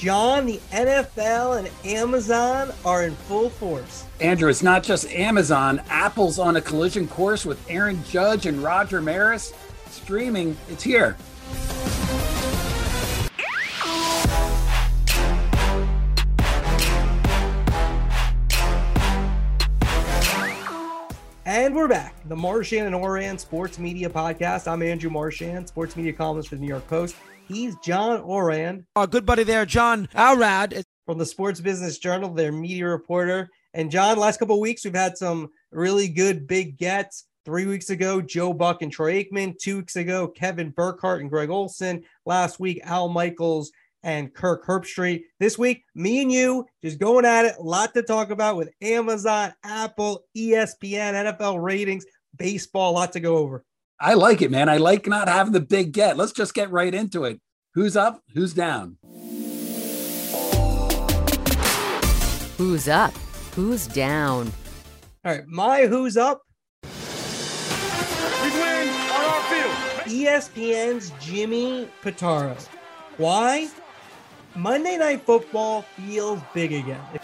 John, the NFL and Amazon are in full force. Andrew, it's not just Amazon. Apple's on a collision course with Aaron Judge and Roger Maris. Streaming, it's here. And we're back. The Marchand and Ourand Sports Media Podcast. I'm Andrew Marchand, sports media columnist for the New York Post. He's John Ourand. Our good buddy there, John Ourand. From the Sports Business Journal, their media reporter. And John, last couple of weeks, we've had some really good big gets. Three weeks ago, Joe Buck and Troy Aikman. Two weeks ago, Kevin Burkhardt and Greg Olsen. Last week, Al Michaels and Kirk Herbstreit. This week, me and you just going at it. A lot to talk about with Amazon, Apple, ESPN, NFL ratings, baseball, a lot to go over. I like it, man. I like not having the big get. Let's just get right into it. Who's up? Who's down? Who's up? Who's down? All right, my who's up. We win on our field. ESPN's Jimmy Pitaro. Why? Monday Night Football feels big again. It,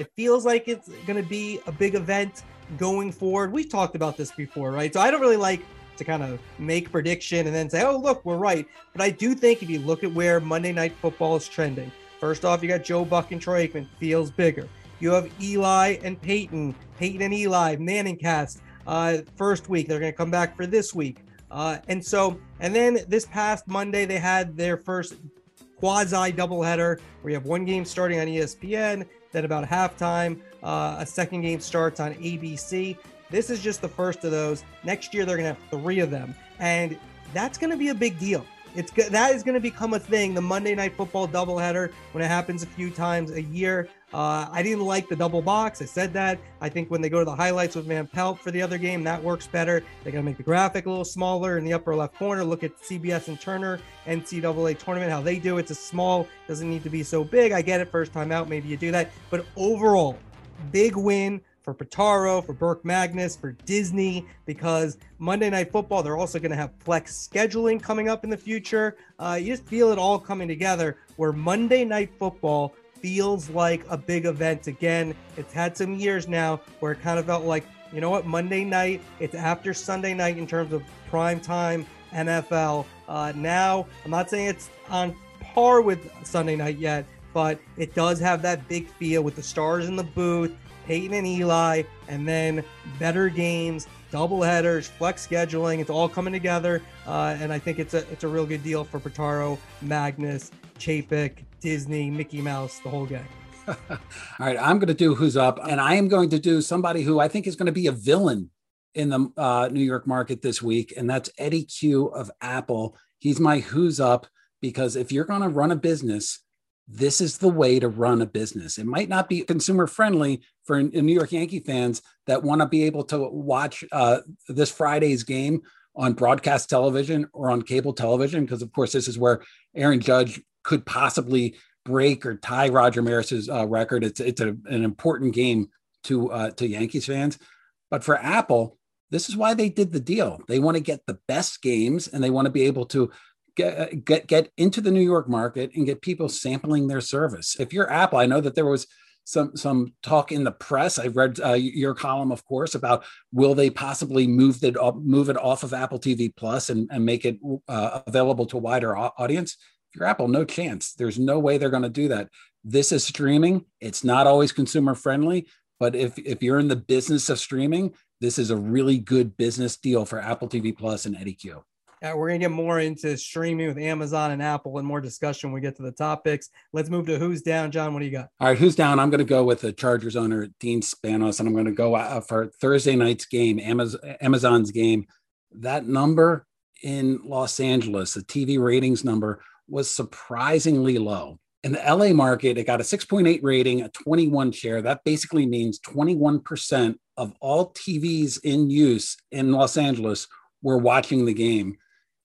it feels like it's going to be a big event going forward. We've talked about this before, right? So I don't really like to kind of make prediction and then say, "Oh, look, we're right." But I do think if you look at where Monday Night Football is trending, first off, you got Joe Buck and Troy Aikman, feels bigger. You have Eli and Peyton, Peyton and Eli, Manning cast. Uh, first week, they're going to come back for this week. Uh, and so, and then this past Monday, they had their first quasi doubleheader where you have one game starting on ESPN, then about halftime, uh, a second game starts on ABC. This is just the first of those. Next year, they're going to have three of them. And that's going to be a big deal. It's that is going to become a thing. The Monday Night Football doubleheader when it happens a few times a year. Uh, I didn't like the double box. I said that. I think when they go to the highlights with Van Pelt for the other game, that works better. They're going to make the graphic a little smaller in the upper left corner. Look at CBS and Turner NCAA tournament, how they do it. It's a small, doesn't need to be so big. I get it, first time out, maybe you do that. But overall, big win for Pitaro, for Burke Magnus, for Disney, because Monday Night Football, they're also going to have flex scheduling coming up in the future. Uh, you just feel it all coming together where Monday Night Football feels like a big event again. It's had some years now where it kind of felt like, you know what, Monday night, it's after Sunday night in terms of prime time NFL. Uh, now, I'm not saying it's on par with Sunday night yet, but it does have that big feel with the stars in the booth, Peyton and Eli, and then better games, double headers, flex scheduling. It's all coming together, uh, and I think it's a it's a real good deal for Pitaro, Magnus, Chapek, Disney, Mickey Mouse, the whole gang. All right, I'm going to do who's up, and I am going to do somebody who I think is going to be a villain in the uh, New York market this week, and that's Eddy Cue of Apple. He's my who's up because if you're going to run a business, this is the way to run a business. It might not be consumer friendly for New York Yankee fans that want to be able to watch uh, this Friday's game on broadcast television or on cable television, because of course this is where Aaron Judge could possibly break or tie Roger Maris's uh, record. It's it's a, an important game to uh, to Yankees fans, but for Apple, this is why they did the deal. They want to get the best games, and they want to be able to get uh, get get into the New York market and get people sampling their service. If you're Apple, I know that there was some some talk in the press. I read uh, your column, of course, about will they possibly move it move it off of Apple TV Plus and, and make it uh, available to a wider audience. If you're Apple, no chance. There's no way they're going to do that. This is streaming. It's not always consumer friendly, but if if you're in the business of streaming, this is a really good business deal for Apple TV Plus and Eddy Cue. Yeah, we're gonna get more into streaming with Amazon and Apple and more discussion when we get to the topics. Let's move to who's down, John. What do you got? All right, who's down? I'm going to go with the Chargers owner Dean Spanos, and I'm going to go uh, for Thursday night's game, Amazon, Amazon's game. That number in Los Angeles, the TV ratings number was surprisingly low. In the LA market, it got a 6.8 rating, a 21 share. That basically means 21% of all TVs in use in Los Angeles were watching the game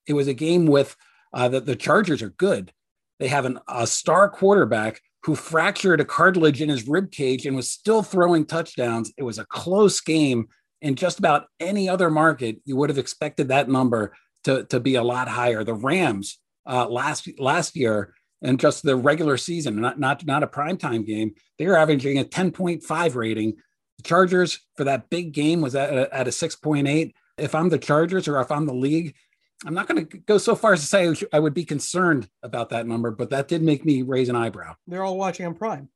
it was a game with uh, the, the Chargers are good. They have an, a star quarterback who fractured a cartilage in his rib cage and was still throwing touchdowns. It was a close game. In just about any other market, you would have expected that number to, to be a lot higher. The Rams uh, last last year and just the regular season, not not not a primetime game. They were averaging a 10.5 rating. The Chargers for that big game was at a, at a 6.8. If I'm the Chargers or if I'm the league, I'm not going to go so far as to say I would be concerned about that number, but that did make me raise an eyebrow. They're all watching on Prime.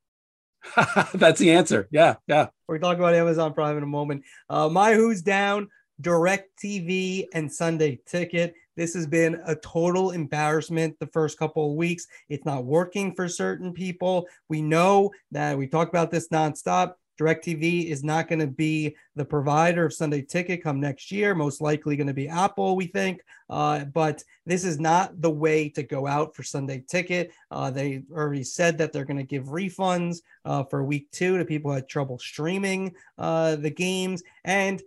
That's the answer. Yeah, yeah. We're talking about Amazon Prime in a moment. Uh, my Who's Down, Direct TV, and Sunday Ticket. This has been a total embarrassment the first couple of weeks. It's not working for certain people. We know that we talk about this nonstop. DirecTV is not going to be the provider of Sunday Ticket come next year. Most likely going to be Apple, we think. Uh, but this is not the way to go out for Sunday Ticket. Uh, they already said that they're going to give refunds uh, for week two to people who had trouble streaming uh, the games. And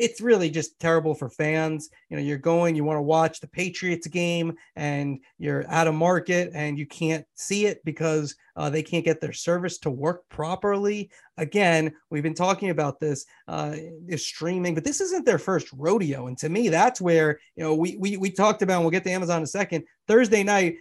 it's really just terrible for fans. You know, you're going, you want to watch the Patriots game, and you're out of market, and you can't see it because uh, they can't get their service to work properly. Again, we've been talking about this uh, streaming, but this isn't their first rodeo. And to me, that's where you know we we we talked about. And we'll get to Amazon in a second. Thursday night,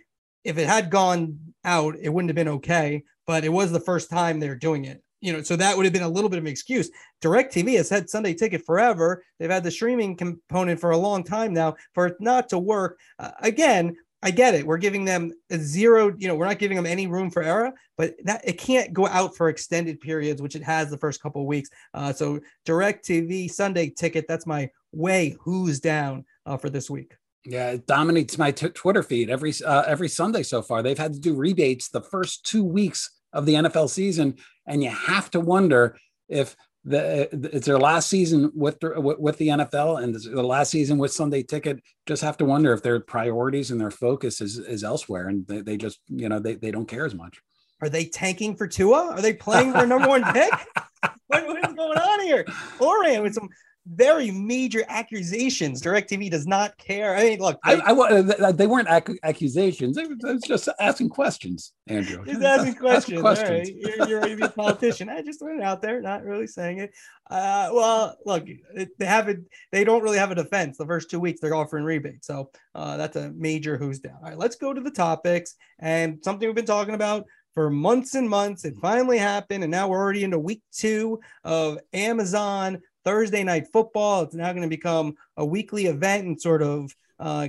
if it had gone out, it wouldn't have been okay. But it was the first time they're doing it you know, so that would have been a little bit of an excuse. DirecTV has had Sunday Ticket forever. They've had the streaming component for a long time now. For it not to work, uh, again, I get it. We're giving them a zero. You know, we're not giving them any room for error, but that it can't go out for extended periods, which it has the first couple of weeks. Uh, so DirecTV Sunday Ticket. That's my way. Who's down uh, for this week? Yeah, it dominates my t- Twitter feed every uh, every Sunday so far. They've had to do rebates the first two weeks of the NFL season, and you have to wonder if the uh, it's their last season with the, with the NFL and the last season with Sunday Ticket. Just have to wonder if their priorities and their focus is is elsewhere, and they, they just you know they, they don't care as much. Are they tanking for Tua? Are they playing for number one pick? what, what is going on here? Ourand with some very major accusations. DirecTV does not care. I mean, look, I, I, I they weren't ac- accusations. They was just asking questions, Andrew. Just asking questions. questions. All right. You're, you're ready to be a politician. I just went out there, not really saying it. Uh, well, look, they haven't. They don't really have a defense. The first two weeks, they're offering rebates, so uh, that's a major who's down. All right, let's go to the topics and something we've been talking about for months and months. It finally happened, and now we're already into week two of Amazon Thursday night football. It's now going to become a weekly event and sort of uh,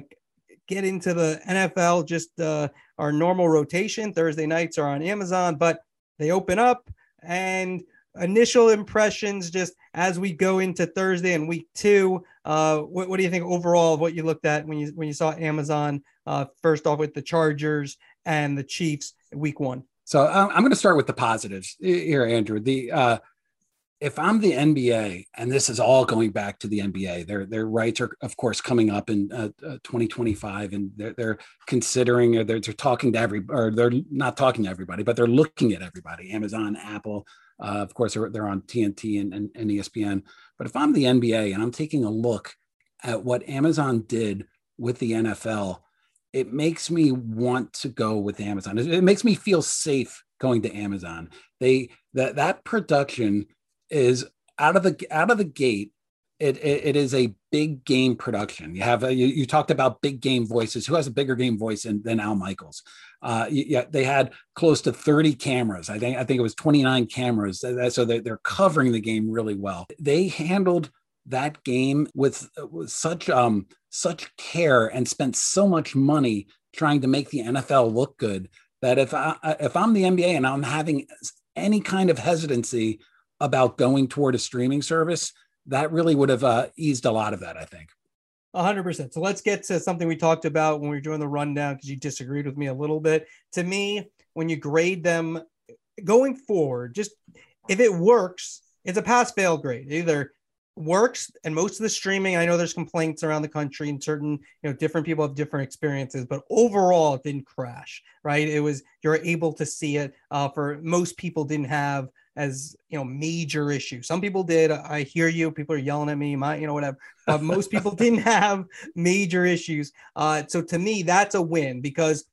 get into the NFL, just uh, our normal rotation. Thursday nights are on Amazon, but they open up and initial impressions just as we go into Thursday and week two. Uh, what, what, do you think overall of what you looked at when you when you saw Amazon uh, first off with the Chargers and the Chiefs week one? So I'm going to start with the positives here, Andrew. The uh, if I'm the NBA, and this is all going back to the NBA, their their rights are of course coming up in uh, uh, 2025, and they're, they're considering or they're, they're talking to every or they're not talking to everybody, but they're looking at everybody. Amazon, Apple, uh, of course, they're, they're on TNT and, and, and ESPN. But if I'm the NBA and I'm taking a look at what Amazon did with the NFL, it makes me want to go with Amazon. It, it makes me feel safe going to Amazon. They that that production is out of the out of the gate it, it, it is a big game production. You have a, you, you, talked about big game voices. Who has a bigger game voice than, than Al Michaels? Uh, yeah, they had close to 30 cameras. I think I think it was 29 cameras. So they're, they're covering the game really well. They handled that game with, with such um such care and spent so much money trying to make the NFL look good that if I if I'm the NBA and I'm having any kind of hesitancy about going toward a streaming service, that really would have uh, eased a lot of that, I think. 100%. So let's get to something we talked about when we were doing the rundown because you disagreed with me a little bit. To me, when you grade them going forward, just if it works, it's a pass fail grade. It either works and most of the streaming, I know there's complaints around the country and certain, you know, different people have different experiences, but overall it didn't crash, right? It was, you're able to see it uh, for most people didn't have as you know major issue. Some people did. I hear you. People are yelling at me. My you know whatever. But most people didn't have major issues. Uh, so to me, that's a win because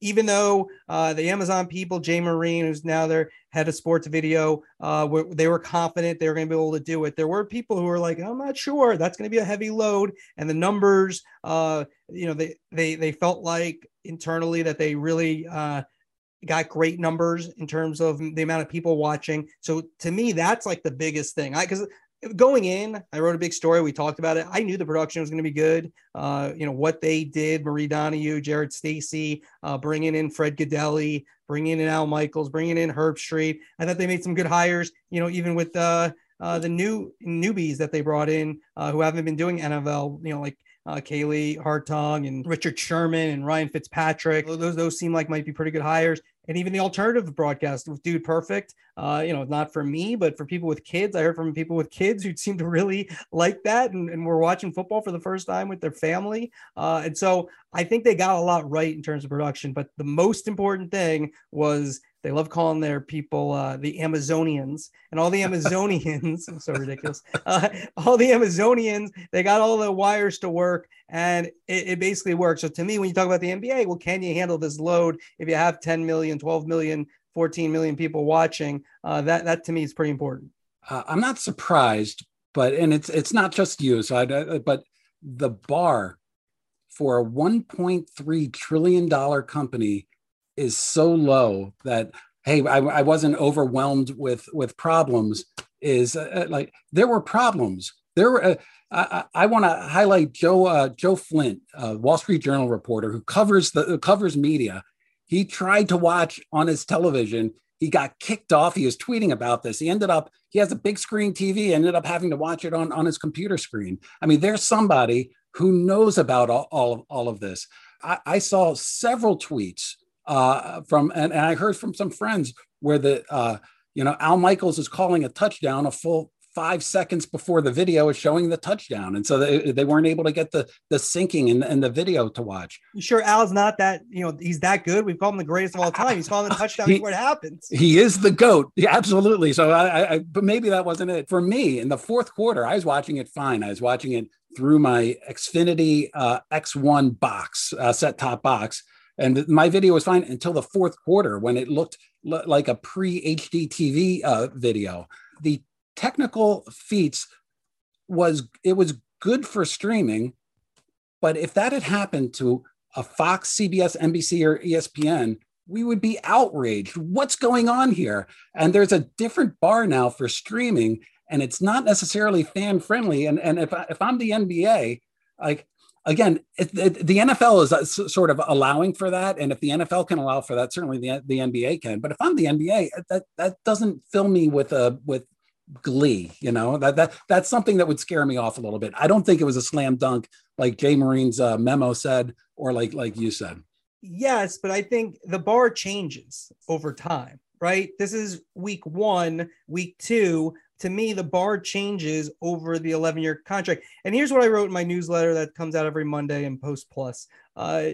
even though uh, the Amazon people, Jay Marine, who's now their head of sports video, uh, were, they were confident they were going to be able to do it. There were people who were like, "I'm not sure. That's going to be a heavy load," and the numbers, uh, you know, they they they felt like internally that they really uh, got great numbers in terms of the amount of people watching. So to me, that's like the biggest thing. I because going in, I wrote a big story. We talked about it. I knew the production was going to be good. Uh, you know what they did: Marie Donoghue, Jared Stacy, uh, bringing in Fred Gaudelli, bringing in Al Michaels, bringing in Herbstreit. I thought they made some good hires. You know, even with uh, uh, the new newbies that they brought in uh, who haven't been doing NFL. You know, like uh, Kaylee Hartung and Richard Sherman and Ryan Fitzpatrick. Those those seem like might be pretty good hires. And even the alternative broadcast with Dude Perfect, uh, you know, not for me, but for people with kids. I heard from people with kids who seem to really like that and, and were watching football for the first time with their family. Uh, and so I think they got a lot right in terms of production. But the most important thing was they love calling their people uh, the Amazonians, and all the Amazonians. so ridiculous. Uh, all the Amazonians. They got all the wires to work, and it, it, basically works. So to me, when you talk about the NBA, well, can you handle this load if you have 10 million, 12 million, 14 million people watching? Uh, that that to me is pretty important. Uh, I'm not surprised, but and it's it's not just you. So I, but the bar for a 1.3 trillion dollar company is so low that hey I, I wasn't overwhelmed with with problems is uh, uh like there were problems there were uh, I, I want to highlight Joe uh, Joe Flint, Wall Street Journal reporter who covers the covers media. He tried to watch on his television. He got kicked off. He was tweeting about this. He ended up he has a big screen TV. Ended up having to watch it on on his computer screen. I mean, there's somebody who knows about all, all of all of this. I, I saw several tweets uh, from and, and, I heard from some friends where the uh, you know Al Michaels is calling a touchdown a full five seconds before the video is showing the touchdown, and so they, they weren't able to get the the syncing and, the video to watch. You sure Al's not that you know he's that good? We've called him the greatest of all time. He's calling the touchdown he, before it happens. He is the goat, yeah, absolutely. So I, I, but maybe that wasn't it for me in the fourth quarter. I was watching it fine. I was watching it through my Xfinity uh, X1 box uh, set top box and my video was fine until the fourth quarter when it looked l- like a pre HD TV uh, video. The technical feats was it was good for streaming, but if that had happened to a Fox, CBS, NBC, or ESPN, we would be outraged. What's going on here? And there's a different bar now for streaming, and it's not necessarily fan friendly. And, and if, I, if I'm the NBA, like again, the NFL is uh, sort of allowing for that, and if the NFL can allow for that, certainly the, the NBA can. But if I'm the NBA, that that doesn't fill me with a with glee. You know that that that's something that would scare me off a little bit. I don't think it was a slam dunk like Jay Marine's uh, memo said, or like like you said. Yes, but I think the bar changes over time right? This is week one, week two to me, the bar changes over the 11 year contract. And here's what I wrote in my newsletter that comes out every Monday in Post Plus. Uh,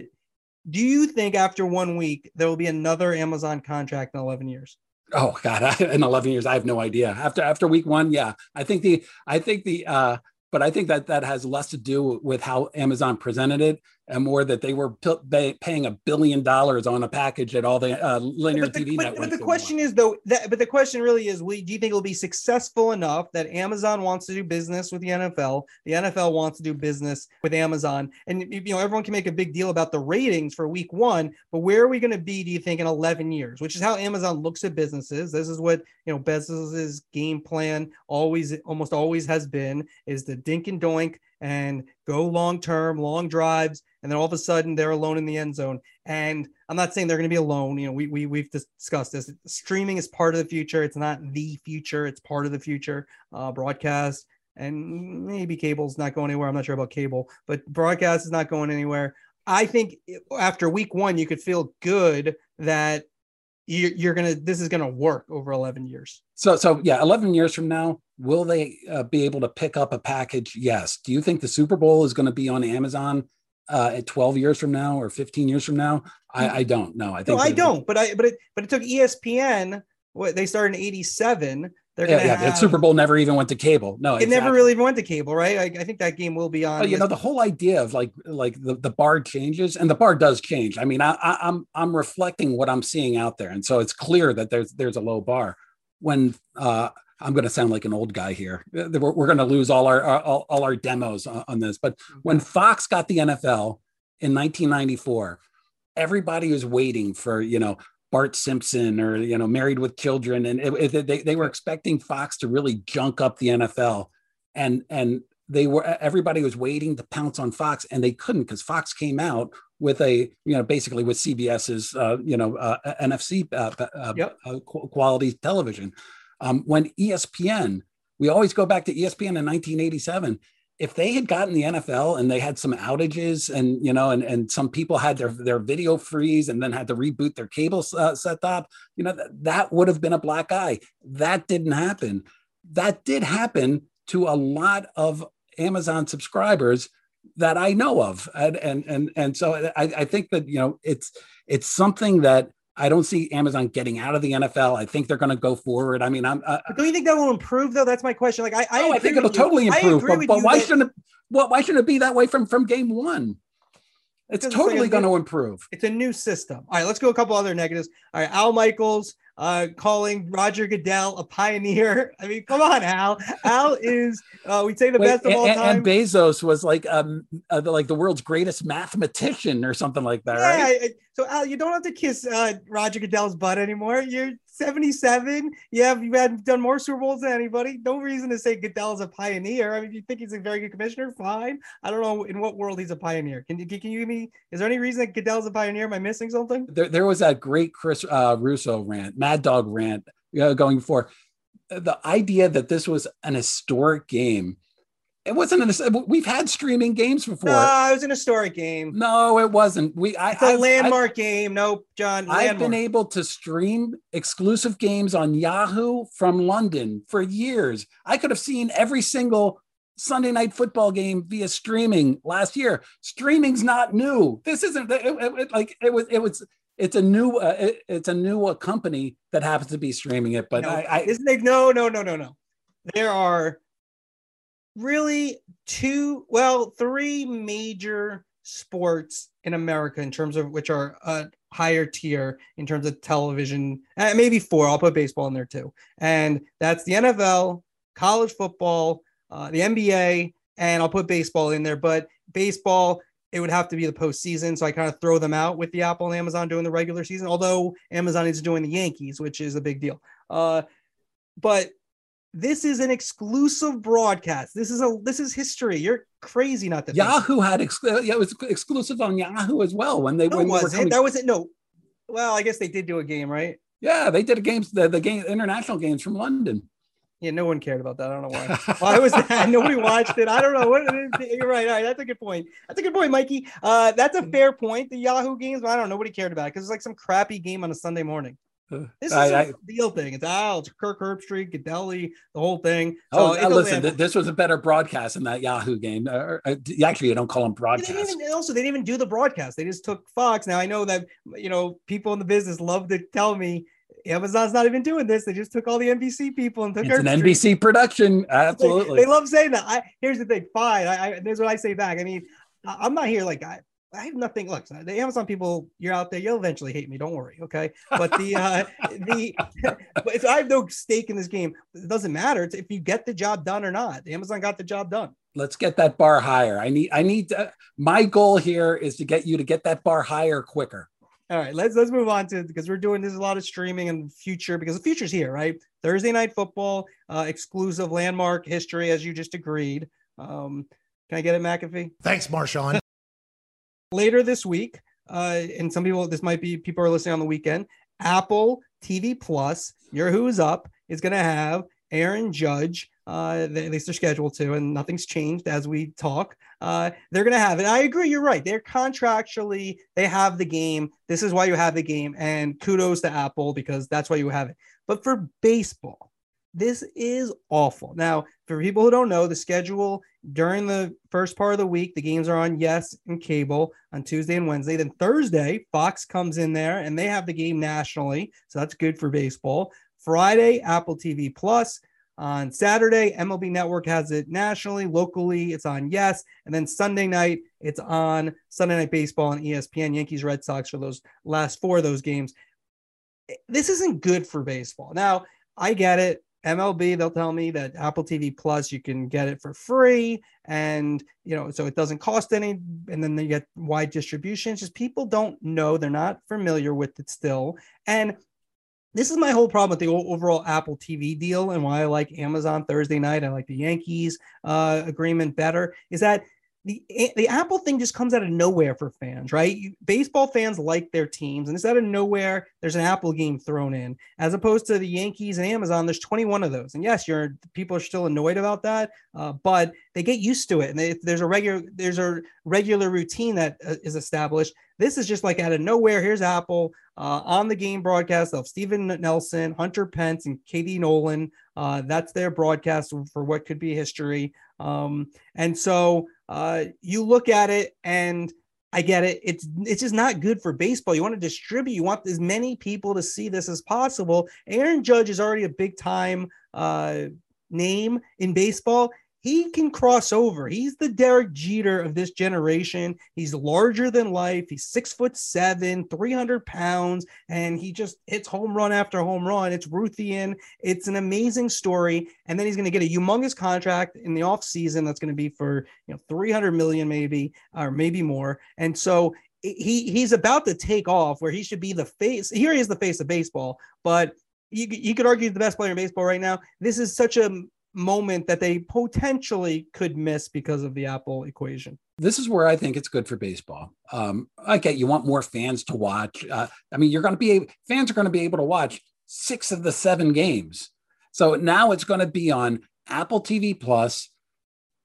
do you think after one week there will be another Amazon contract in 11 years? Oh God, in 11 years, I have no idea. After after week one, yeah, I think the I think the uh, but I think that that has less to do with how Amazon presented it and more that they were p- paying a billion dollars on a package at all the uh, linear but the, TV but, networks. But the question is though, that, but the question really is, do you think it'll be successful enough that Amazon wants to do business with the NFL, the NFL wants to do business with Amazon, and you know everyone can make a big deal about the ratings for Week One, but where are we going to be? Do you think in 11 years? Which is how Amazon looks at businesses. This is what you know Bezos's game plan always, almost always has been, is the dink and doink and go long term, long drives, and then all of a sudden they're alone in the end zone. And I'm not saying they're going to be alone. You know, we, we we've discussed this. Streaming is part of the future. It's not the future. It's part of the future. Uh, broadcast and maybe cable's not going anywhere. I'm not sure about cable, but broadcast is not going anywhere. I think after week one, you could feel good that you're gonna this is gonna work over 11 years so so yeah 11 years from now will they uh, be able to pick up a package yes do you think the super bowl is going to be on amazon uh, at 12 years from now or 15 years from now i, I don't know i think no, i don't but i but it but it took espn what they started in 87 they're yeah, yeah. Have, Super Bowl never even went to cable. No, it exactly. never really even went to cable, right? I, I, think that game will be on. But, you know, the whole idea of like like the, the bar changes, and the bar does change. I mean, I, I, I'm I'm reflecting what I'm seeing out there, and so it's clear that there's there's a low bar. When uh, I'm going to sound like an old guy here, uh, we're, we're going to lose all our, our all, all, our demos on, on this. But when Fox got the NFL in 1994, everybody was waiting for you know Bart Simpson or you know Married with Children, and it, it, they they were expecting Fox to really junk up the NFL, and and they were everybody was waiting to pounce on Fox, and they couldn't because Fox came out with a you know basically with CBS's uh, you know uh, NFC uh, uh, yep. Uh, quality television. Um, when ESPN, we always go back to ESPN in 1987 if they had gotten the NFL and they had some outages and you know and, and some people had their their video freeze and then had to reboot their cable uh, set top you know that, that would have been a black eye. That didn't happen. That did happen to a lot of Amazon subscribers that I know of. And and and, and so I, I think that you know it's it's something that I don't see Amazon getting out of the NFL. I think they're going to go forward. I mean, I'm. Uh, don't you think that will improve though? That's my question. Like, I, I, oh, I think it'll totally you. improve. But, but why that... shouldn't it? Well, why shouldn't it be that way from from game one? It's totally it's going to improve. It's a new system. All right, let's go a couple other negatives. All right, Al Michaels uh, calling Roger Goodell a pioneer. I mean, come on, Al. Al is uh, we say the Wait, best of and, all time. And Bezos was like um uh, like the world's greatest mathematician or something like that, yeah, right? So Al, you don't have to kiss uh, Roger Goodell's butt anymore. You're 77. You have you had done more Super Bowls than anybody. No reason to say Goodell's a pioneer. I mean, you think he's a very good commissioner? Fine. I don't know in what world he's a pioneer. Can you can you give me? Is there any reason that Goodell's a pioneer? Am I missing something? There, there was that great Chris uh, Russo rant, Mad Dog rant, uh, going for the idea that this was an historic game it wasn't an. We've had streaming games before. No, it was an historic game. No, it wasn't. We. I, it's a landmark I've, game. Nope, John. Landmark. I've been able to stream exclusive games on Yahoo from London for years. I could have seen every single Sunday night football game via streaming last year. Streaming's not new. This isn't it, it, it, like it was. It was. It's a new. Uh, it's a new uh, company that happens to be streaming it. But no, I, I isn't it? No, no, no, no, no. There are really two, well, three major sports in America in terms of which are a higher tier in terms of television. Uh, maybe four. I'll put baseball in there too. And that's the NFL, college football, uh, the NBA, and I'll put baseball in there. But baseball, it would have to be the postseason. So I kind of throw them out with the Apple and Amazon doing the regular season, although Amazon is doing the Yankees, which is a big deal. Uh, but this is an exclusive broadcast. This is a this is history. You're crazy not to. Yahoo had ex- yeah, it was exclusive on Yahoo as well when they no, when was it? That was it. No, well, I guess they did do a game, right? Yeah, they did a games the the game international games from London. Yeah, no one cared about that. I don't know why. Why was that? Nobody watched it. I don't know. What, you're right. All right. That's a good point. That's a good point, Mikey. Uh, that's a fair point. The Yahoo games, I don't know. Nobody cared about it because it's like some crappy game on a Sunday morning. This is I, a I, deal thing. It's Al, it's Kirk Herbstreit, Gaudelli, the whole thing. So oh, listen, th- this was a better broadcast than that Yahoo game. Uh, uh, actually, I don't call them broadcast. They even, also, they didn't even do the broadcast. They just took Fox. Now I know that you know people in the business love to tell me Amazon's not even doing this. They just took all the NBC people and took it's an NBC production. Absolutely, they, they, love saying that. I here's the thing. Fine. I, I here's what I say back. I mean, I'm not here like I, I have nothing. Look, the Amazon people, you're out there. You'll eventually hate me. Don't worry. Okay. But the uh, the but if I have no stake in this game, it doesn't matter. It's if you get the job done or not. Amazon got the job done. Let's get that bar higher. I need. I need. To, my goal here is to get you to get that bar higher quicker. All right, let's let's move on to because we're doing this a lot of streaming in the future because the future's here, right? Thursday night football, uh, exclusive landmark history, as you just agreed. Um, can I get it, McAfee? Thanks, Marshawn later this week, uh, and some people, this might be people are listening on the weekend. Apple TV Plus, Your Who's Up, is going to have Aaron Judge. Uh, at least they're scheduled to, and nothing's changed as we talk. Uh, they're going to have it. I agree. You're right. They're contractually, they have the game. This is why you have the game. And kudos to Apple because that's why you have it. But for baseball, this is awful. Now, for people who don't know, the schedule during the first part of the week, the games are on Yes and cable on Tuesday and Wednesday. Then Thursday, Fox comes in there and they have the game nationally. So that's good for baseball. Friday, Apple TV Plus. On Saturday, MLB Network has it nationally. Locally, it's on Yes. And then Sunday night, it's on Sunday Night Baseball on ESPN, Yankees, Red Sox for those last four of those games. This isn't good for baseball. Now, I get it MLB, they'll tell me that Apple TV Plus, you can get it for free. And, you know, so it doesn't cost any. And then they get wide distribution. It's just people don't know. They're not familiar with it still. And this is my whole problem with the overall Apple TV deal and why I like Amazon Thursday night. I like the Yankees uh, agreement better is that the the Apple thing just comes out of nowhere for fans, right? You, baseball fans like their teams, and it's out of nowhere. There's an Apple game thrown in, as opposed to the Yankees and Amazon. There's 21 of those, and yes, you're people are still annoyed about that, uh, but they get used to it, and they, there's a regular there's a regular routine that uh, is established. This is just like out of nowhere. Here's Apple uh, on the game broadcast of Stephen Nelson, Hunter Pence, and Katie Nolan. Uh, that's their broadcast for what could be history. Um, and so uh, you look at it and I get it. It's it's just not good for baseball. You want to distribute. You want as many people to see this as possible. Aaron Judge is already a big time uh, name in baseball he can cross over. He's the Derek Jeter of this generation. He's larger than life. He's six foot seven, 300 pounds, and he just hits home run after home run. It's Ruthian. It's an amazing story. And then he's going to get a humongous contract in the off season that's going to be for, you know, 300 million maybe, or maybe more. And so he he's about to take off where he should be the face. Here he is the face of baseball, but you, you could argue the best player in baseball right now. This is such a moment that they potentially could miss because of the Apple equation. This is where I think it's good for baseball. Um, I get you want more fans to watch. Uh, I mean, you're going to be fans are going to be able to watch six of the seven games. So now it's going to be on Apple TV Plus.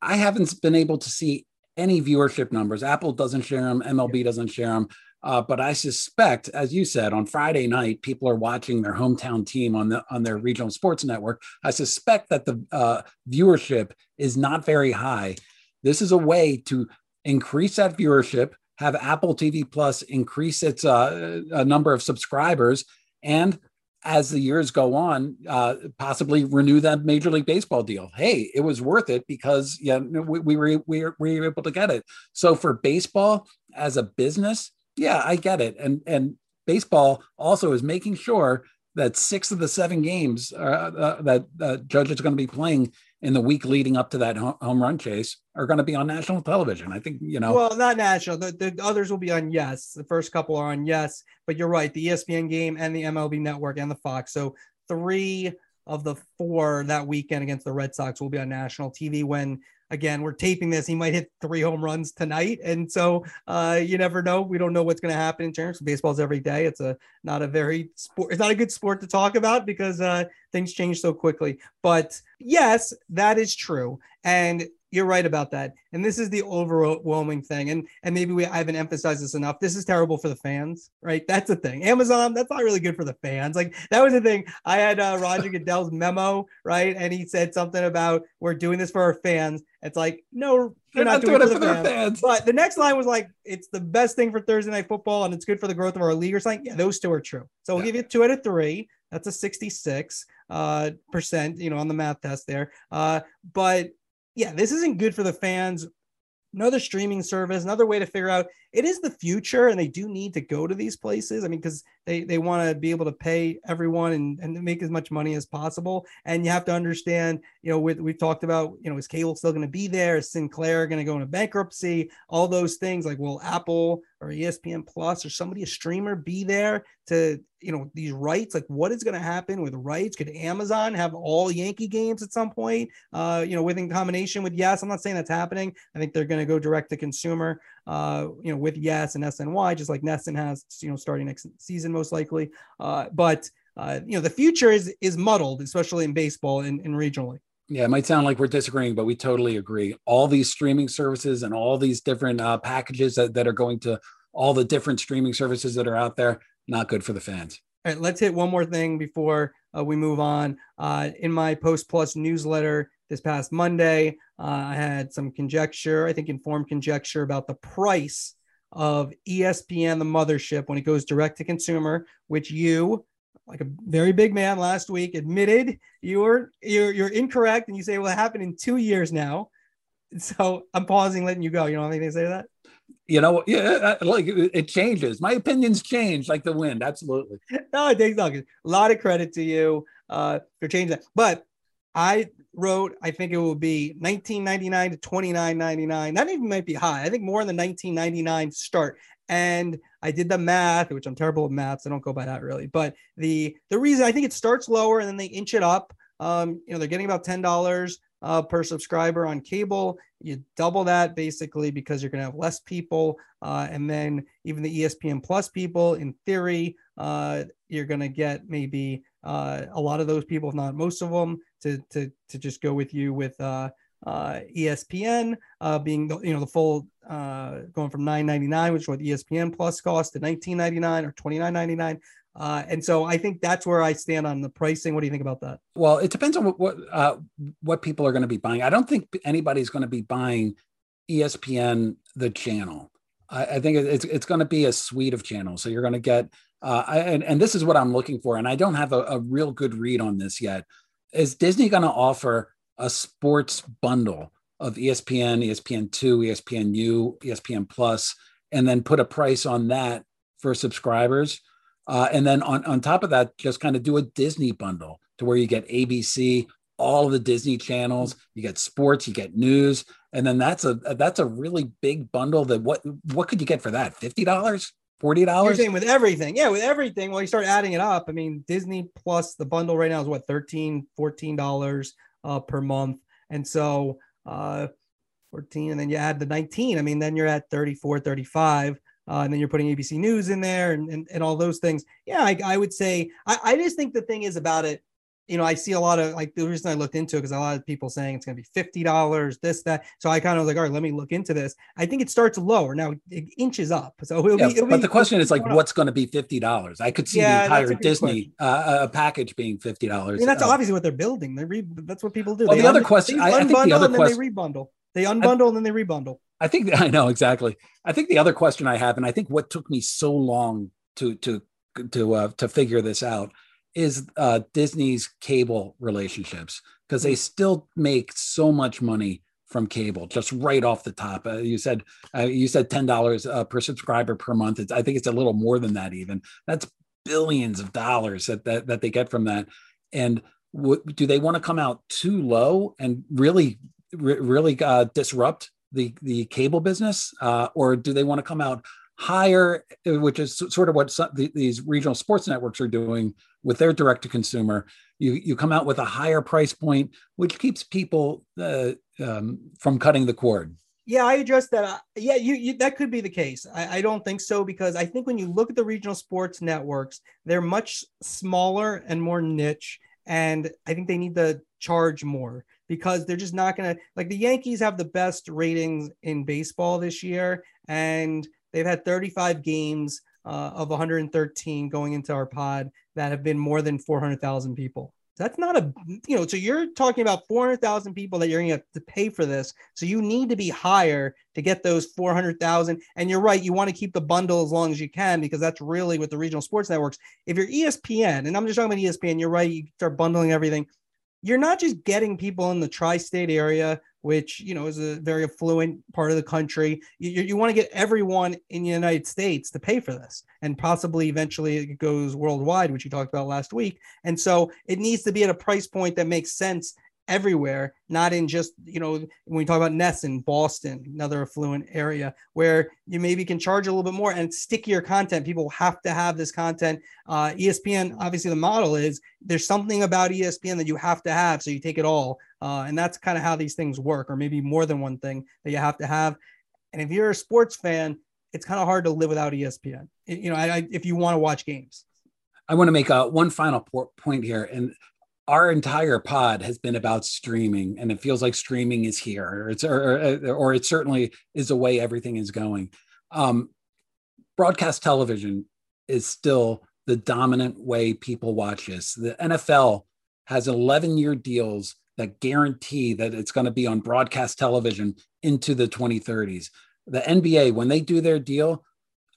I haven't been able to see any viewership numbers. Apple doesn't share them. MLB doesn't share them. Uh, but I suspect, as you said, on Friday night, people are watching their hometown team on the on their regional sports network. I suspect that the uh, viewership is not very high. This is a way to increase that viewership, have Apple TV Plus increase its uh, number of subscribers, and as the years go on, uh, possibly renew that Major League Baseball deal. Hey, it was worth it because yeah, we, we, were, we, were, we were able to get it. So for baseball as a business, yeah, I get it. And and baseball also is making sure that six of the seven games uh, uh, that uh, Judge is going to be playing in the week leading up to that home run chase are going to be on national television. I think you know. Well, not national. The, the others will be on Yes. The first couple are on Yes, but you're right. The ESPN game and the MLB Network and the Fox. So three of the four that weekend against the Red Sox will be on national TV when again, we're taping this. He might hit three home runs tonight, and so uh, you never know. We don't know what's going to happen in terms of baseball's every day. It's a not a very sport. It's not a good sport to talk about because uh, things change so quickly. But yes, that is true, and you're right about that. And this is the overwhelming thing. And and maybe we I haven't emphasized this enough. This is terrible for the fans, right? That's the thing. Amazon, that's not really good for the fans. Like that was the thing. I had uh, Roger Goodell's memo, right? And he said something about we're doing this for our fans. It's like, no, you're not, not, doing, doing it for, the, fans. fans. But the next line was like, it's the best thing for Thursday night football and it's good for the growth of our league or something. Yeah, those two are true. So we'll yeah. give you two out of three. That's a 66 uh, percent, you know, on the math test there. Uh, but yeah, this isn't good for the fans. Another streaming service, another way to figure out it is the future, and they do need to go to these places. I mean, because they they want to be able to pay everyone and, and make as much money as possible. And you have to understand, you know, with we've talked about, you know, is cable still going to be there? Is Sinclair going to go into bankruptcy? All those things. Like, will Apple or ESPN Plus or somebody a streamer be there to you know these rights like what is going to happen with rights could amazon have all yankee games at some point uh you know within combination with yes i'm not saying that's happening i think they're going to go direct to consumer uh you know with yes and sny just like NESN has you know starting next season most likely uh but uh you know the future is is muddled especially in baseball and, and regionally yeah, it might sound like we're disagreeing, but we totally agree. All these streaming services and all these different uh, packages that, that are going to all the different streaming services that are out there, not good for the fans. All right, let's hit one more thing before uh, we move on. Uh, in my Post Plus newsletter this past Monday, uh, I had some conjecture, I think informed conjecture about the price of ESPN, the mothership, when it goes direct to consumer, which you, like a very big man last week, admitted you're you're you're incorrect, and you say, well, it happened in two years now. So I'm pausing, letting you go. You don't have anything to say to that? you know, yeah, like it changes. My opinions change like the wind. Absolutely. No, Dave Duncan, a lot of credit to you. uh, they're changing that. But I wrote, I think it will be 1999 to 29.99. That even might be high. I think more the 1999 start. And I did the math, which I'm terrible at maths. I don't go by that really. But the the reason I think it starts lower and then they inch it up. Um, you know, they're getting about ten dollars uh, per subscriber on cable. You double that basically because you're going to have less people, uh, and then even the ESPN Plus people, in theory, uh, you're going to get maybe uh, a lot of those people, if not most of them, to to to just go with you with uh, uh, ESPN uh, being the, you know the full uh, going from 9.99, which is what ESPN Plus cost, to 19.99 or 29.99. Uh, and so I think that's where I stand on the pricing. What do you think about that? Well, it depends on what what, uh, what people are going to be buying. I don't think anybody's going to be buying ESPN the channel. I, I think it's it's going to be a suite of channels. So you're going to get uh, I, and and this is what I'm looking for. And I don't have a, a real good read on this yet. Is Disney going to offer a sports bundle of ESPN, ESPN2, ESPNU, ESPN Plus, and then put a price on that for subscribers. Uh, and then on, on top of that, just kind of do a Disney bundle to where you get ABC, all the Disney channels, you get sports, you get news, and then that's a that's a really big bundle. That what what could you get for that? Fifty dollars, forty You're dollars? saying with everything. Yeah, with everything. Well, you start adding it up. I mean, Disney Plus, the bundle right now is what, 13 $14 uh, per month. And so uh, 14, and then you add the 19. I mean, then you're at 34, 35. Uh, and then you're putting ABC News in there and, and, and all those things. Yeah, I, I would say, I, I just think the thing is about it, you know, I see a lot of like the reason I looked into it because a lot of people saying it's going to be fifty dollars, this that. So I kind of was like, all right, let me look into this. I think it starts lower now, it inches up. So it'll Yeah, be. But be- the question is like, what's going to be fifty dollars? I could see Yeah, the entire a Disney uh, uh, package being fifty dollars. I mean, that's obviously what they're building. They re- that's what people do. Well, They the other un- question- I- I think the unbundle other and then quest- they rebundle. They unbundle and then they rebundle. I think I know exactly. I think the other question I have, and I think what took me so long to to to uh, to figure this out, is uh, Disney's cable relationships because they still make so much money from cable just right off the top. Uh, you said uh, you said ten dollars uh, per subscriber per month. It's, I think it's a little more than that even. That's billions of dollars that that, that they get from that. And w- do they want to come out too low and really re- really uh, disrupt the the cable business, uh, or do they want to come out higher, which is sort of what some, the, these regional sports networks are doing with their direct to consumer? You you come out with a higher price point, which keeps people uh, um, from cutting the cord. Yeah, I addressed that. Uh, Yeah, you, you that could be the case. I, I don't think so because I think when you look at the regional sports networks, they're much smaller and more niche, and I think they need to charge more because they're just not going to like the Yankees have the best ratings in baseball this year, and they've had 35 games uh, of 113 going into our pod that have been more than 400,000 people. That's not a, you know, so you're talking about 400,000 people that you're going to have to pay for this. So you need to be higher to get those 400,000. And you're right. You want to keep the bundle as long as you can because that's really what the regional sports networks. If you're ESPN, and I'm just talking about ESPN, you're right. You start bundling everything. You're not just getting people in the tri state area, which, you know, is a very affluent part of the country. You, you want to get everyone in the United States to pay for this. And possibly eventually it goes worldwide, which you talked about last week. And so it needs to be at a price point that makes sense everywhere, not in just, you know, when we talk about NESN in Boston, another affluent area where you maybe can charge a little bit more and stickier content. People have to have this content. Uh, ESPN, obviously, the model is there's something about ESPN that you have to have. So you take it all. Uh, and that's kind of how these things work, or maybe more than one thing that you have to have. And if you're a sports fan, it's kind of hard to live without ESPN. You know, I, I, if you want to watch games. I want to make uh, one final po- point here, and our entire pod has been about streaming, and it feels like streaming is here, or it's or, or, or it certainly is the way everything is going. Um, broadcast television is still the dominant way people watch this. The NFL has 11 year deals that guarantee that it's going to be on broadcast television into the 2030s. The NBA, when they do their deal,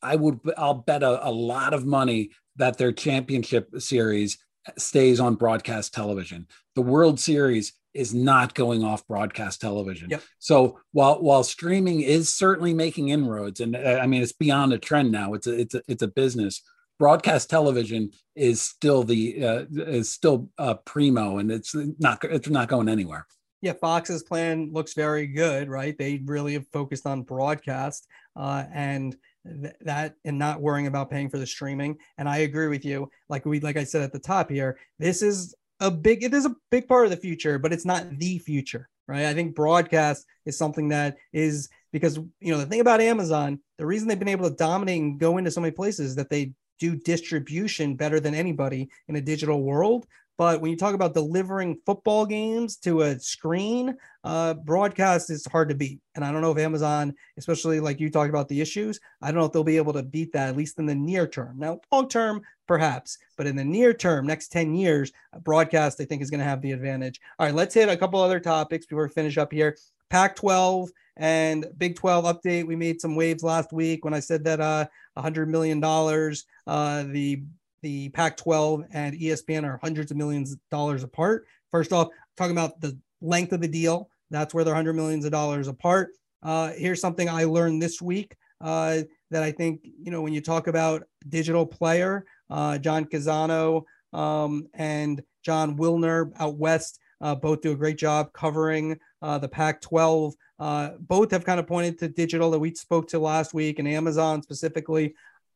I would I'll bet a, a lot of money that their championship series stays on broadcast television. The World Series is not going off broadcast television. Yep. So while while streaming is certainly making inroads, and uh, I mean it's beyond a trend now, it's a it's a it's a business. broadcast television is still the uh, is still uh, primo, and it's not it's not going anywhere. Yeah, Fox's plan looks very good, right? They really have focused on broadcast uh, and th- that and not worrying about paying for the streaming. And I agree with you. Like we like I said at the top here, this is a big it is a big part of the future, but it's not the future, right? I think broadcast is something that is because you know the thing about Amazon, the reason they've been able to dominate and go into so many places is that they do distribution better than anybody in a digital world. But when you talk about delivering football games to a screen, uh, broadcast is hard to beat. And I don't know if Amazon, especially like you talked about the issues, I don't know if they'll be able to beat that, at least in the near term. Now, long term, perhaps, but in the near term, next 10 years, broadcast, I think, is going to have the advantage. All right, let's hit a couple other topics before we finish up here. Pac 12 and Big 12 update. We made some waves last week when I said that uh, $100 million, uh, the the Pac 12 and ESPN are hundreds of millions of dollars apart. First off, talking about the length of the deal, that's where they're hundred millions of dollars apart. Uh, here's something I learned this week uh, that I think, you know, when you talk about digital player, uh, John Canzano um, and Jon Wilner out west uh, both do a great job covering uh, the Pac 12. Uh, both have kind of pointed to digital that we spoke to last week and Amazon specifically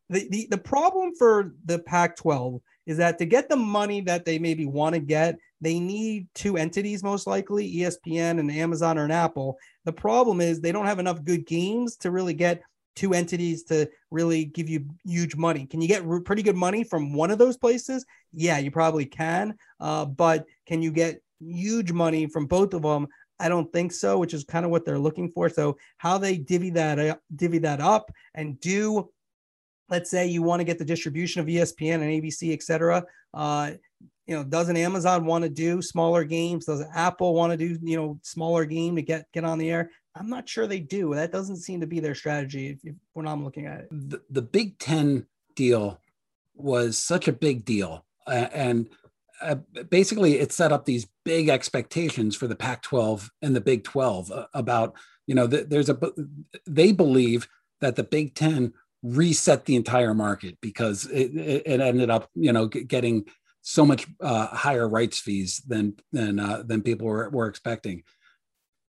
the, the, the problem for the Pac 12 is that to get the money that they maybe want to get, they need two entities, most likely ESPN and Amazon or an Apple. The problem is they don't have enough good games to really get two entities to really give you huge money. Can you get pretty good money from one of those places? Yeah, you probably can. Uh, but can you get huge money from both of them? I don't think so, which is kind of what they're looking for. So how they divvy that uh, divvy that up and do let's say you want to get the distribution of ESPN and ABC, et cetera. Uh, you know, doesn't Amazon want to do smaller games? Does Apple want to do, you know, smaller game to get get on the air? I'm not sure they do. That doesn't seem to be their strategy if, if, when I'm looking at it. The, the Big Ten deal was such a big deal, uh, and uh, basically it set up these big expectations for the Pac-12 and the Big 12 uh, about, you know, th- there's a they believe that the Big Ten reset the entire market because it, it ended up, you know, getting so much uh, higher rights fees than than uh, than people were, were expecting.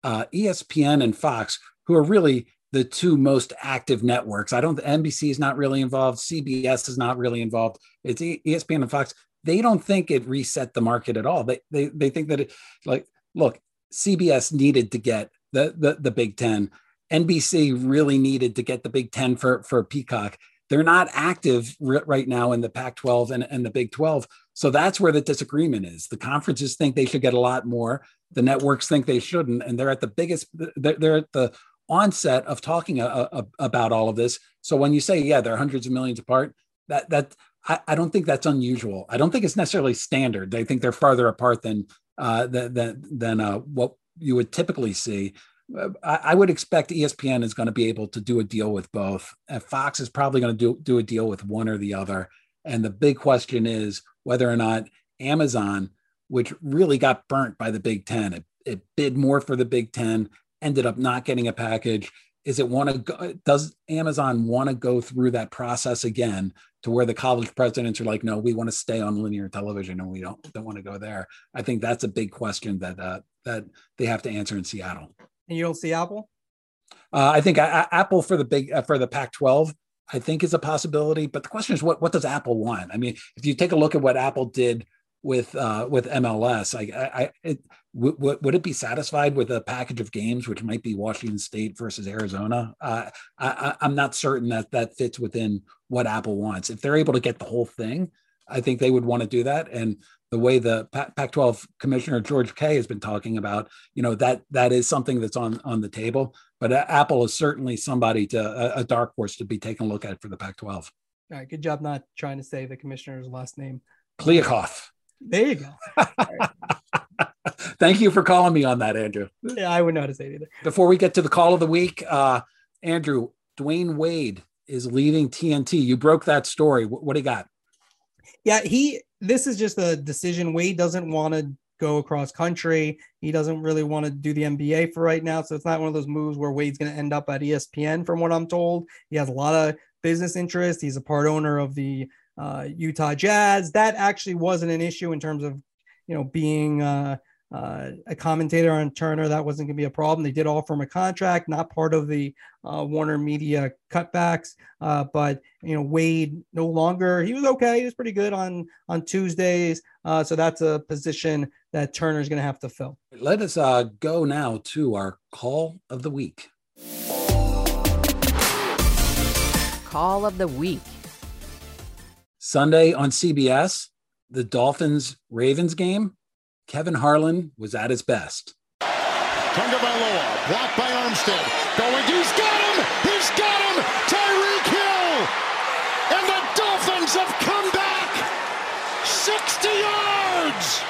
Uh, ESPN and Fox, who are really the two most active networks. I don't. NBC is not really involved. CBS is not really involved. It's ESPN and Fox. They don't think it reset the market at all. They they they think that it like look. CBS needed to get the the, the Big Ten NBC really needed to get the Big Ten for, for Peacock. They're not active r- right now in the Pac 12 and, and the Big 12. So that's where the disagreement is. The conferences think they should get a lot more. The networks think they shouldn't. And they're at the biggest, they're, they're at the onset of talking a, a, about all of this. So when you say, yeah, they're hundreds of millions apart, that, that, I, I don't think that's unusual. I don't think it's necessarily standard. They think they're farther apart than, uh, than, than uh, what you would typically see. I, would expect ESPN is going to be able to do a deal with both. And Fox is probably going to do, do a deal with one or the other. And the big question is whether or not Amazon, which really got burnt by the Big Ten, it, it bid more for the Big Ten, ended up not getting a package. Is it want to go, does Amazon want to go through that process again to where the college presidents are like, no, we want to stay on linear television and we don't don't want to go there? I think that's a big question that uh, that they have to answer in Seattle and you don't see Apple? Uh, I think Apple for the big uh, for the Pac-12, I think is a possibility. But the question is, what what does Apple want? I mean, if you take a look at what Apple did with uh, with MLS, I, I w- would it be satisfied with a package of games, which might be Washington State versus Arizona? Uh, I, I'm not certain that that fits within what Apple wants. If they're able to get the whole thing, I think they would want to do that. And the way the Pac-12 commissioner George Kay has been talking about, you know, that that is something that's on on the table. But uh, Apple is certainly somebody to a, a dark horse to be taking a look at for the Pac-12. All right, good job not trying to say the commissioner's last name. Kliavkoff. There you go. Thank you for calling me on that, Andrew. Yeah, I wouldn't know how to say it either. Before we get to the call of the week, uh, Andrew, Dwyane Wade is leaving TNT. You broke that story. What, what do you got? Yeah, he this is just a decision. Wade doesn't want to go across country. He doesn't really want to do the NBA for right now. So it's not one of those moves where Wade's going to end up at ESPN, from what I'm told. He has a lot of business interest. He's a part owner of the uh, Utah Jazz. That actually wasn't an issue in terms of, you know, being uh, uh, a commentator on Turner. That wasn't going to be a problem. They did offer him a contract, not part of the uh, Warner Media cutbacks. Uh, but you know, Wade no longer. He was okay. He was pretty good on on Tuesdays. Uh, so that's a position that Turner's going to have to fill. Let us uh, go now to our call of the week. Call of the week. Sunday on CBS, the Dolphins Ravens game. Kevin Harlan was at his best. Tagovailoa, blocked by Armstead. Going, he's got him! He's got him! Tyreek Hill! And the Dolphins have come back! 60 yards!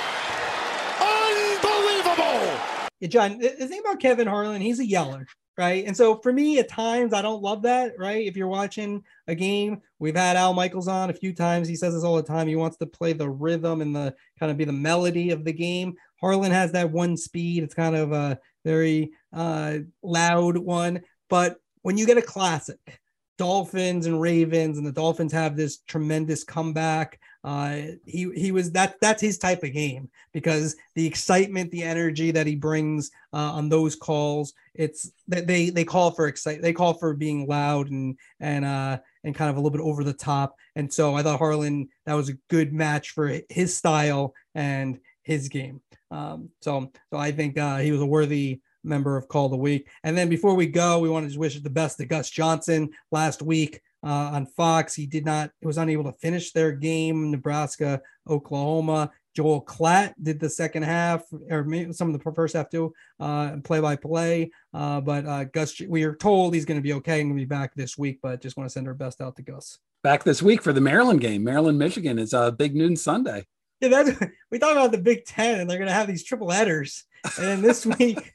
Unbelievable! Yeah, John, the, the thing about Kevin Harlan, he's a yeller, right? And so for me, at times, I don't love that, right? If you're watching a game, we've had Al Michaels on a few times. He says this all the time. He wants to play the rhythm and the kind of be the melody of the game. Harlan has that one speed. It's kind of a very uh, loud one. But when you get a classic, Dolphins and Ravens, and the Dolphins have this tremendous comeback. Uh, he he was that that's his type of game because the excitement, the energy that he brings uh, on those calls, it's that they they call for excite, they call for being loud and and uh and kind of a little bit over the top. And so I thought Harlan that was a good match for his style and his game. Um, so so I think uh, he was a worthy member of Call the Week. And then before we go, we want to just wish the best to Gus Johnson last week uh, on Fox. He did not, he was unable to finish their game, Nebraska, Oklahoma. Joel Klatt did the second half, or maybe some of the first half too, uh, play by play. Uh, but uh, Gus, we are told he's going to be okay and going to be back this week. But just want to send our best out to Gus. Back this week for the Maryland game. Maryland, Michigan is a big noon Sunday. Yeah, that's we talk about the Big Ten, and they're going to have these triple headers. And then this week,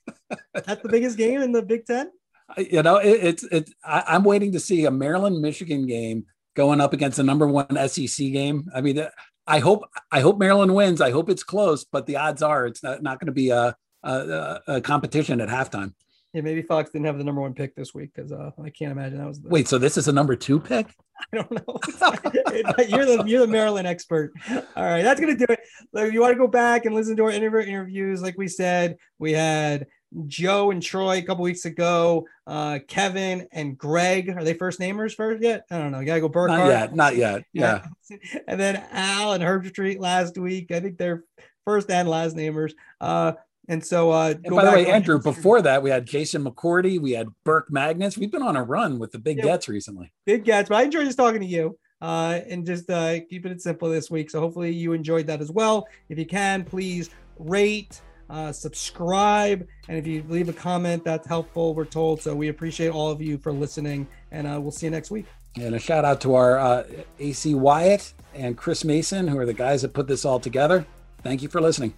that's the biggest game in the Big Ten. You know, it, it's it's. I, am waiting to see a Maryland Michigan game going up against the number one SEC game. I mean, I hope I hope Maryland wins. I hope it's close, but the odds are it's not, not going to be a, a, a competition at halftime. Yeah, maybe Fox didn't have the number one pick this week because uh, I can't imagine that was. The... Wait, so this is a number two pick? I don't know. you're the you're the Maryland expert. All right, that's gonna do it. If you want to go back and listen to our interview interviews, like we said, we had Joe and Troy a couple weeks ago. Uh, Kevin and Greg are they first namers first yet? I don't know. You gotta go Burkhardt. Not yet. Not yet. Yeah. and then Al and Herbstreit last week. I think they're first and last namers. Uh, and so, uh, and by the way, Andrew, before that, we had Jason McCourty, we had Burke Magnus. We've been on a run with the big yeah, gets recently. Big gets, but I enjoyed just talking to you uh, and just uh, keeping it simple this week. So hopefully you enjoyed that as well. If you can, please rate, uh, subscribe, and if you leave a comment, that's helpful. We're told. So we appreciate all of you for listening, and uh, we'll see you next week. And a shout out to our uh, AC Wyatt and Chris Mason, who are the guys that put this all together. Thank you for listening.